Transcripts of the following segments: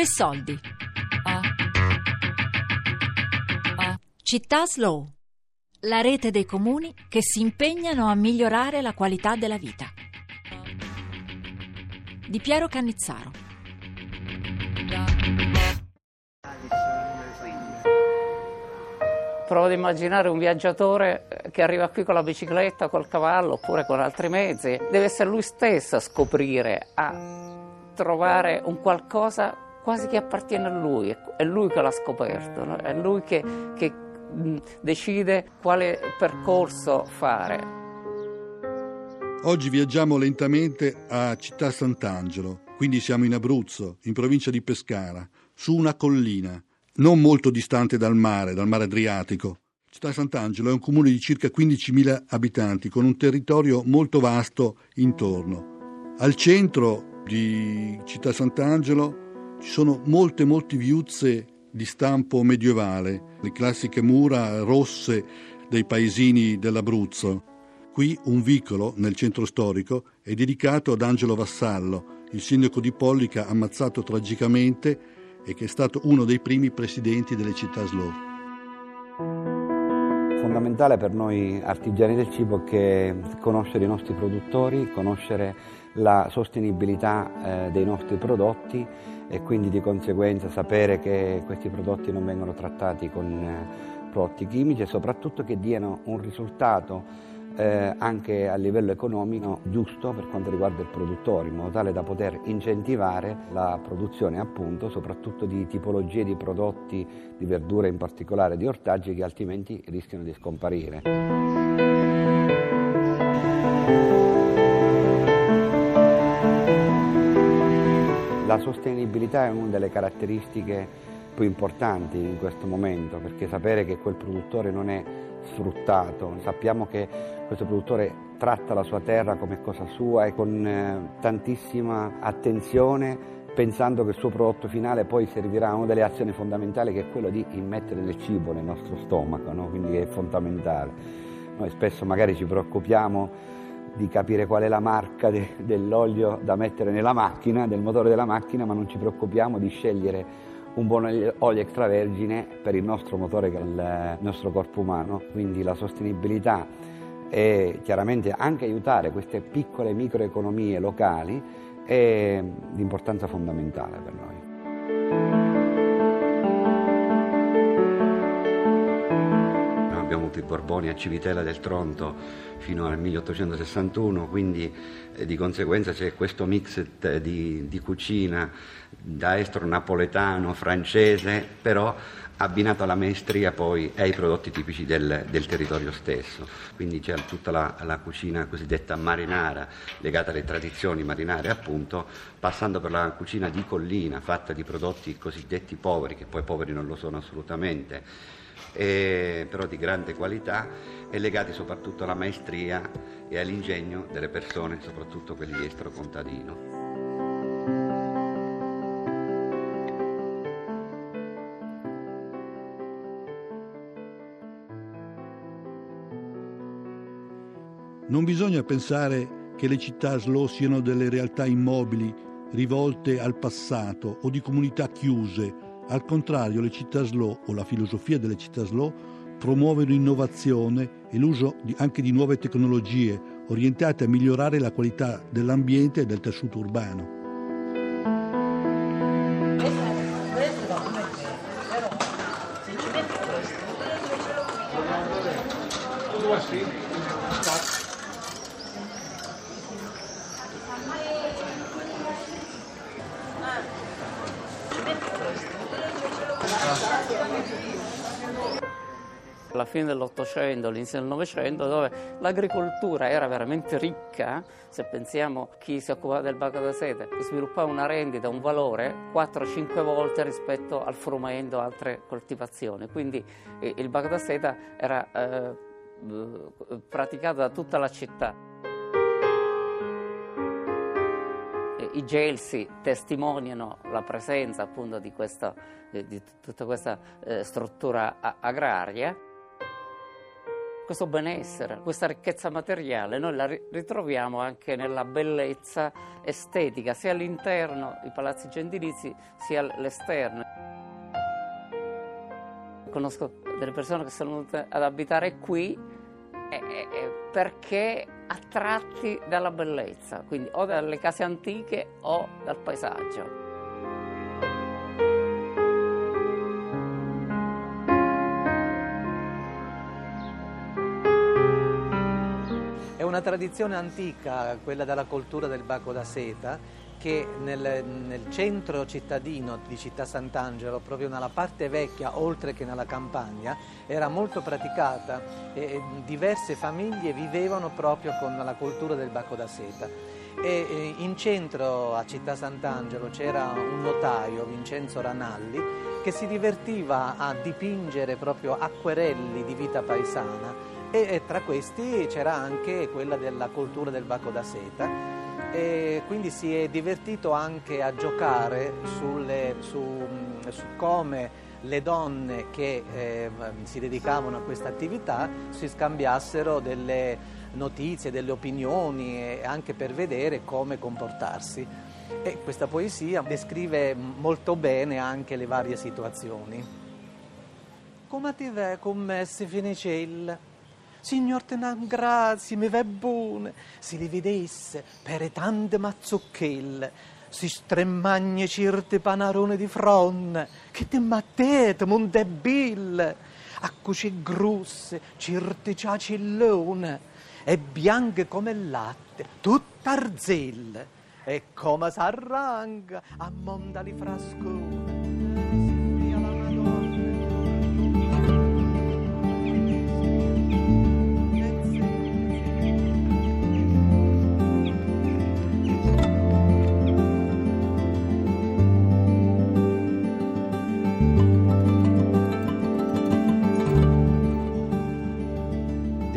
Tre soldi. Città Slow. La rete dei comuni che si impegnano a migliorare la qualità della vita. Di Piero Cannizzaro. Provo ad immaginare un viaggiatore che arriva qui con la bicicletta, col cavallo oppure con altri mezzi. Deve essere lui stesso a scoprire, a trovare un qualcosa quasi che appartiene a lui, è lui che l'ha scoperto, no? è lui che, che decide quale percorso fare. Oggi viaggiamo lentamente a Città Sant'Angelo, quindi siamo in Abruzzo, in provincia di Pescara, su una collina, non molto distante dal mare, dal mare Adriatico. Città Sant'Angelo è un comune di circa 15.000 abitanti con un territorio molto vasto intorno. Al centro di Città Sant'Angelo ci sono molte, molte viuzze di stampo medievale, le classiche mura rosse dei paesini dell'Abruzzo. Qui un vicolo nel centro storico è dedicato ad Angelo Vassallo, il sindaco di Pollica ammazzato tragicamente e che è stato uno dei primi presidenti delle città slow. Fondamentale per noi artigiani del cibo è conoscere i nostri produttori, conoscere la sostenibilità eh, dei nostri prodotti e quindi di conseguenza sapere che questi prodotti non vengono trattati con eh, prodotti chimici e soprattutto che diano un risultato eh, anche a livello economico giusto per quanto riguarda il produttore, in modo tale da poter incentivare la produzione appunto soprattutto di tipologie di prodotti, di verdure in particolare, di ortaggi che altrimenti rischiano di scomparire. La sostenibilità è una delle caratteristiche più importanti in questo momento, perché sapere che quel produttore non è sfruttato, sappiamo che questo produttore tratta la sua terra come cosa sua e con eh, tantissima attenzione pensando che il suo prodotto finale poi servirà a una delle azioni fondamentali che è quello di immettere del cibo nel nostro stomaco, no? quindi è fondamentale. Noi spesso magari ci preoccupiamo di capire qual è la marca de, dell'olio da mettere nella macchina, del motore della macchina, ma non ci preoccupiamo di scegliere un buon olio extravergine per il nostro motore che è il nostro corpo umano. Quindi la sostenibilità e chiaramente anche aiutare queste piccole microeconomie locali è di importanza fondamentale per noi. Avuto i Borboni a Civitella del Tronto fino al 1861, quindi eh, di conseguenza c'è questo mix di, di cucina da estro napoletano, francese, però abbinato alla maestria poi e ai prodotti tipici del, del territorio stesso. Quindi c'è tutta la, la, cucina cosiddetta marinara, legata alle tradizioni marinare appunto, passando per la cucina di collina, fatta di prodotti cosiddetti poveri, che poi poveri non lo sono assolutamente, eh, però di grande qualità e legati soprattutto alla maestria e all'ingegno delle persone, soprattutto quelli di estero contadino. Non bisogna pensare che le città slow siano delle realtà immobili rivolte al passato o di comunità chiuse al contrario, le città slow o la filosofia delle città slow promuovono innovazione e l'uso di, anche di nuove tecnologie orientate a migliorare la qualità dell'ambiente e del tessuto urbano. alla fine dell'Ottocento, all'inizio del Novecento, dove l'agricoltura era veramente ricca, se pensiamo chi si occupava del baco da sete, sviluppava una rendita, un valore 4-5 volte rispetto al frumento o altre coltivazioni. Quindi eh, il baco da seta era eh, praticato da tutta la città. i gelsi testimoniano la presenza appunto di, questa, di tutta questa eh, struttura agraria questo benessere, questa ricchezza materiale, noi la ritroviamo anche nella bellezza estetica, sia all'interno, i palazzi gentilizi, sia all'esterno. Conosco delle persone che sono venute ad abitare qui perché attratti dalla bellezza, quindi o dalle case antiche o dal paesaggio. Una tradizione antica, quella della coltura del baco da seta, che nel, nel, centro cittadino di Città Sant'Angelo, proprio nella parte vecchia, oltre che nella campagna, era molto praticata e diverse famiglie vivevano proprio con la cultura del bacco da seta. E in centro a Città Sant'Angelo c'era un notaio, Vincenzo Ranalli, che si divertiva a dipingere proprio acquerelli di vita paesana e tra questi c'era anche quella della cultura del bacco da seta e quindi si è divertito anche a giocare sulle, su, su, come le donne che eh, si dedicavano a questa attività si scambiassero delle notizie, delle opinioni anche per vedere come comportarsi. E questa poesia descrive molto bene anche le varie situazioni. Come ti ve con me si finisce il Signor tenan grazie, mi ve buone, si li vedesse per tante mazzucchelle, si stremagne cirte panarone di fronne, che te mattete, montebille, a cuci grusse, cirte ciacillone, e bianche come il latte, tutta arzelle, e come s'arranga a mondali frascone.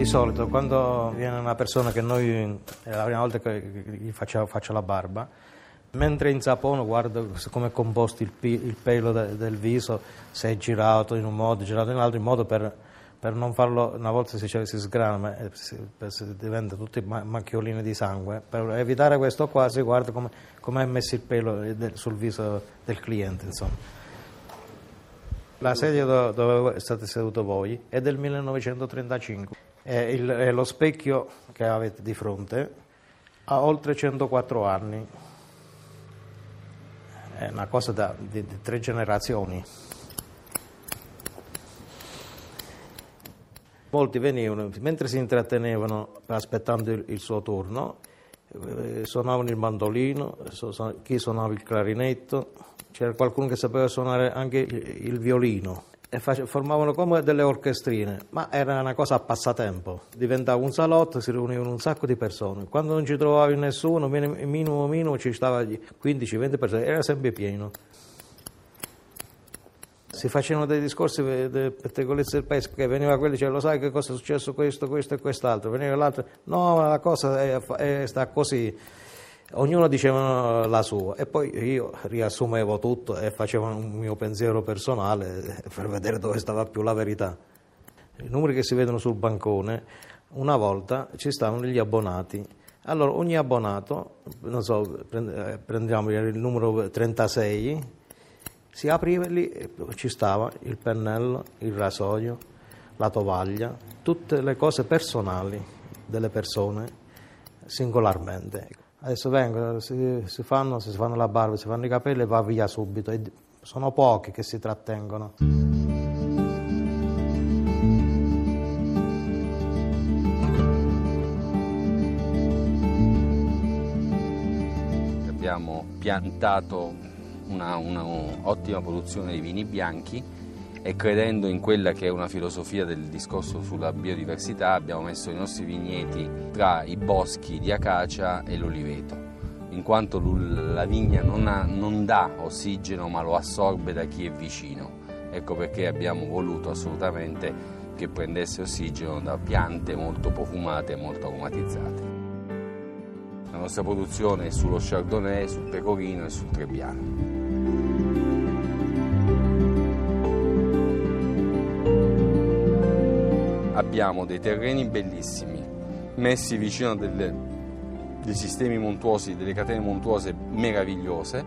Di solito quando viene una persona che noi è la prima volta che gli faccio, faccio la barba, mentre in sapone guardo come è composto il, il pelo de, del viso, se è girato in un modo, girato in un altro, in modo per, per non farlo, una volta si, si sgrana, eh, si, si diventa tutti macchiolini di sangue, per evitare questo qua si guarda come, come è messo il pelo sul viso del cliente. Insomma. La sedia dove state seduto voi è del 1935 è, il, è lo specchio che avete di fronte, ha oltre 104 anni, è una cosa da, di, di tre generazioni. Molti venivano, mentre si intrattenevano aspettando il, il suo turno, eh, suonavano il mandolino, chi suonava il clarinetto, c'era qualcuno che sapeva suonare anche il, il violino e face, formavano come delle orchestrine, ma era una cosa a passatempo. Diventava un salotto, si riunivano un sacco di persone. Quando non ci trovavi nessuno, minimo minimo ci stava 15-20 persone, era sempre pieno. Si facevano dei discorsi delle pettegolezze del paese, perché veniva quello e diceva, lo sai che cosa è successo questo, questo e quest'altro, veniva l'altro, no, la cosa è, è, sta così ognuno diceva la sua e poi io riassumevo tutto e facevo un mio pensiero personale per vedere dove stava più la verità. I numeri che si vedono sul bancone, una volta ci stavano gli abbonati. Allora ogni abbonato, non so, eh, prendiamo il numero 36, si apriva lì, ci stava il pennello, il rasoio, la tovaglia, tutte le cose personali delle persone singolarmente. Adesso vengono, si, si, fanno, si fanno la barba, si fanno i capelli va via subito. E sono pochi che si trattengono. Abbiamo piantato un'ottima produzione di vini bianchi e credendo in quella che è una filosofia del discorso sulla biodiversità abbiamo messo i nostri vigneti tra i boschi di acacia e l'oliveto, in quanto la vigna non, ha, non dà ossigeno ma lo assorbe da chi è vicino. Ecco perché abbiamo voluto assolutamente che prendesse ossigeno da piante molto profumate e molto aromatizzate. La nostra produzione è sullo Chardonnay, sul Pecorino e sul Trebbiano. Abbiamo dei terreni bellissimi messi vicino a delle, dei sistemi montuosi, delle catene montuose meravigliose,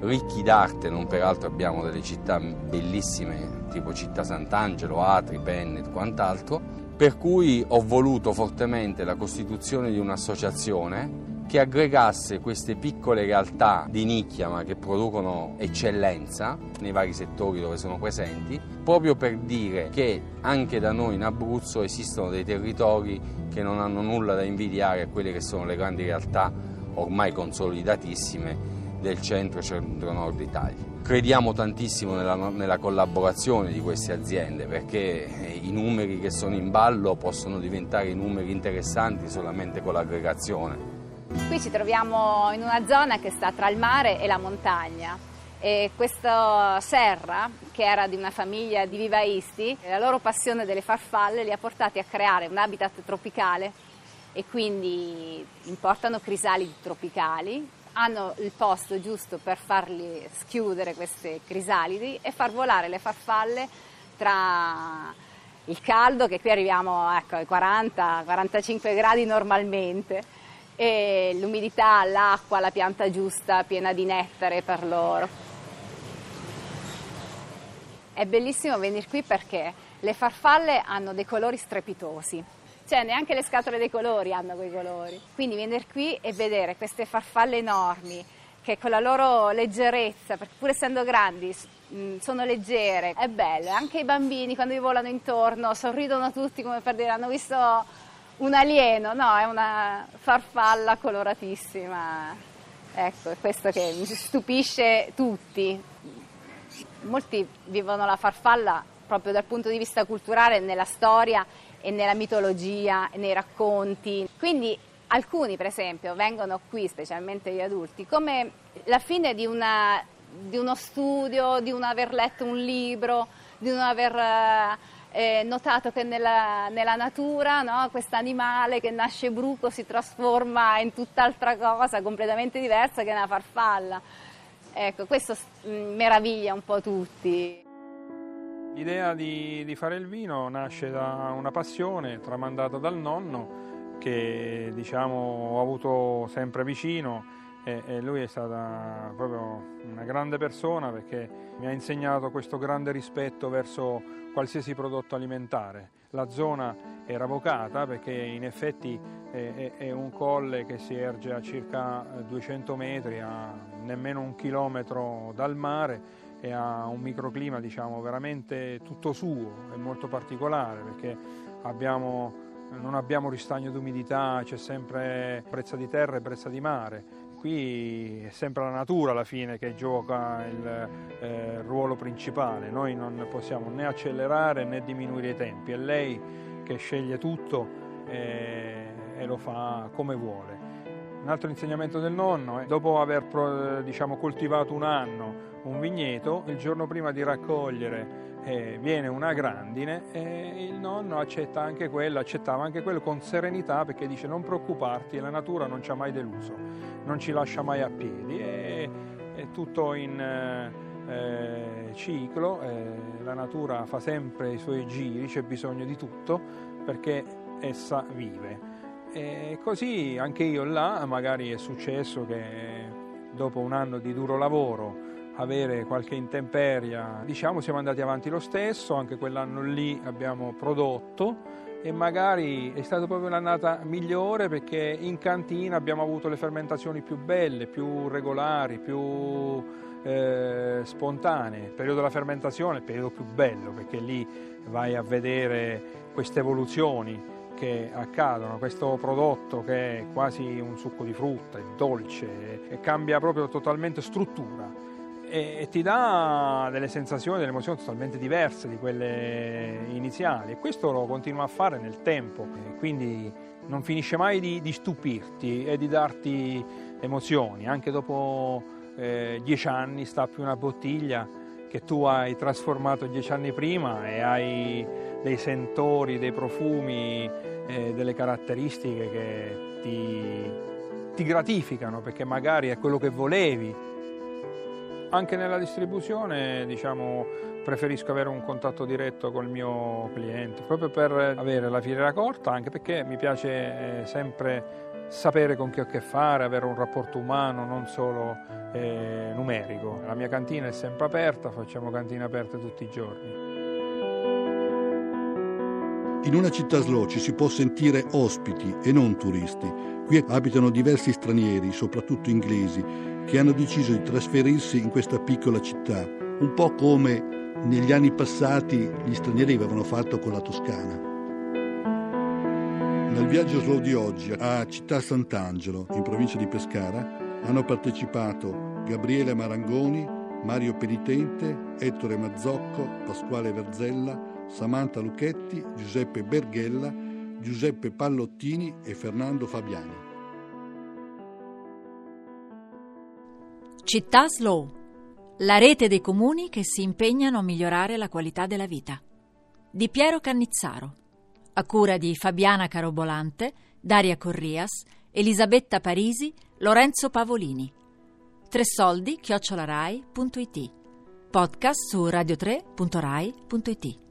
ricchi d'arte, non peraltro abbiamo delle città bellissime tipo città Sant'Angelo, Atri, Penne e quant'altro, per cui ho voluto fortemente la costituzione di un'associazione che aggregasse queste piccole realtà di nicchia ma che producono eccellenza nei vari settori dove sono presenti, proprio per dire che anche da noi in Abruzzo esistono dei territori che non hanno nulla da invidiare a quelle che sono le grandi realtà ormai consolidatissime del centro centro-nord Italia. Crediamo tantissimo nella, nella, collaborazione di queste aziende perché i numeri che sono in ballo possono diventare numeri interessanti solamente con l'aggregazione. Qui ci troviamo in una zona che sta tra il mare e la montagna. E questa serra, che era di una famiglia di vivaisti, la loro passione delle farfalle li ha portati a creare un habitat tropicale e quindi importano crisalidi tropicali, hanno il posto giusto per farli schiudere queste crisalidi e far volare le farfalle tra il caldo, che qui arriviamo ecco, ai 40-45 gradi normalmente, e l'umidità, l'acqua, la pianta giusta, piena di nettare per loro. È bellissimo venire qui perché le farfalle hanno dei colori strepitosi, cioè neanche le scatole dei colori hanno quei colori. Quindi venire qui e vedere queste farfalle enormi che con la loro leggerezza, pur essendo grandi sono leggere, è bello. Anche i bambini quando vi volano intorno sorridono tutti come per dire hanno visto un alieno, no, è una farfalla coloratissima. Ecco, è questo che stupisce tutti. Molti vivono la farfalla proprio dal punto di vista culturale nella storia e nella mitologia nei racconti. Quindi alcuni, per esempio, vengono qui, specialmente gli adulti, come la fine di, una, di uno studio, di non aver letto un libro, di non aver eh, notato che nella, nella natura no, questo animale che nasce bruco si trasforma in tutt'altra cosa completamente diversa che una farfalla. Ecco, questo mm, meraviglia un po' tutti. L'idea di, di, fare il vino nasce da una passione tramandata dal nonno che diciamo, ho avuto sempre vicino e, e lui è stata proprio una grande persona perché mi ha insegnato questo grande rispetto verso qualsiasi prodotto alimentare. La zona era vocata perché in effetti è, è, un colle che si erge a circa 200 metri, a nemmeno un chilometro dal mare e ha un microclima diciamo veramente tutto suo, è molto particolare perché abbiamo, non abbiamo ristagno d'umidità, c'è sempre brezza di terra e brezza di mare qui è sempre la natura alla fine che gioca il eh, ruolo principale, noi non possiamo né accelerare né diminuire i tempi, è lei che sceglie tutto e, e lo fa come vuole. Un altro insegnamento del nonno è dopo aver diciamo, coltivato un anno un vigneto, il giorno prima di raccogliere eh, viene una grandine e il nonno accetta anche quello, accettava anche quello con serenità perché dice non preoccuparti, la natura non ci ha mai deluso, non ci lascia mai a piedi, è, è tutto in eh, ciclo, eh, la natura fa sempre i suoi giri, c'è bisogno di tutto perché essa vive. E così anche io là magari è successo che dopo un anno di duro lavoro avere qualche intemperia, diciamo siamo andati avanti lo stesso, anche quell'anno lì abbiamo prodotto e magari è stata proprio l'annata migliore perché in cantina abbiamo avuto le fermentazioni più belle, più regolari, più eh, spontanee. Il periodo della fermentazione è il periodo più bello perché lì vai a vedere queste evoluzioni che accadono, questo prodotto che è quasi un succo di frutta, è dolce e cambia proprio totalmente struttura e, e, ti dà delle sensazioni, delle emozioni totalmente diverse di quelle iniziali. E questo lo continua a fare nel tempo, quindi non finisce mai di, di stupirti e di darti emozioni, anche dopo eh, dieci anni stappi una bottiglia che tu hai trasformato dieci anni prima e hai dei sentori, dei profumi, eh, delle caratteristiche che ti, ti gratificano perché magari è quello che volevi Anche nella distribuzione, diciamo, preferisco avere un contatto diretto col mio cliente, proprio per avere la filiera corta, anche perché mi piace eh, sempre sapere con chi ho a che fare, avere un rapporto umano, non solo eh, numerico. La mia cantina è sempre aperta, facciamo cantine aperte tutti i giorni. In una città slow ci si può sentire ospiti e non turisti. Qui abitano diversi stranieri, soprattutto inglesi, che hanno deciso di trasferirsi in questa piccola città, un po' come negli anni passati gli stranieri avevano fatto con la Toscana. Nel viaggio slow di oggi a Città Sant'Angelo, in provincia di Pescara, hanno partecipato Gabriele Marangoni, Mario Penitente, Ettore Mazzocco, Pasquale Verzella, Samantha Lucchetti, Giuseppe Berghella, Giuseppe Pallottini e Fernando Fabiani. Città Slow, la rete dei comuni che si impegnano a migliorare la qualità della vita. Di Piero Cannizzaro, a cura di Fabiana Carobolante, Daria Corrias, Elisabetta Parisi, Lorenzo Pavolini. Tre soldi chiocciolarai.it. Podcast su radio3.rai.it.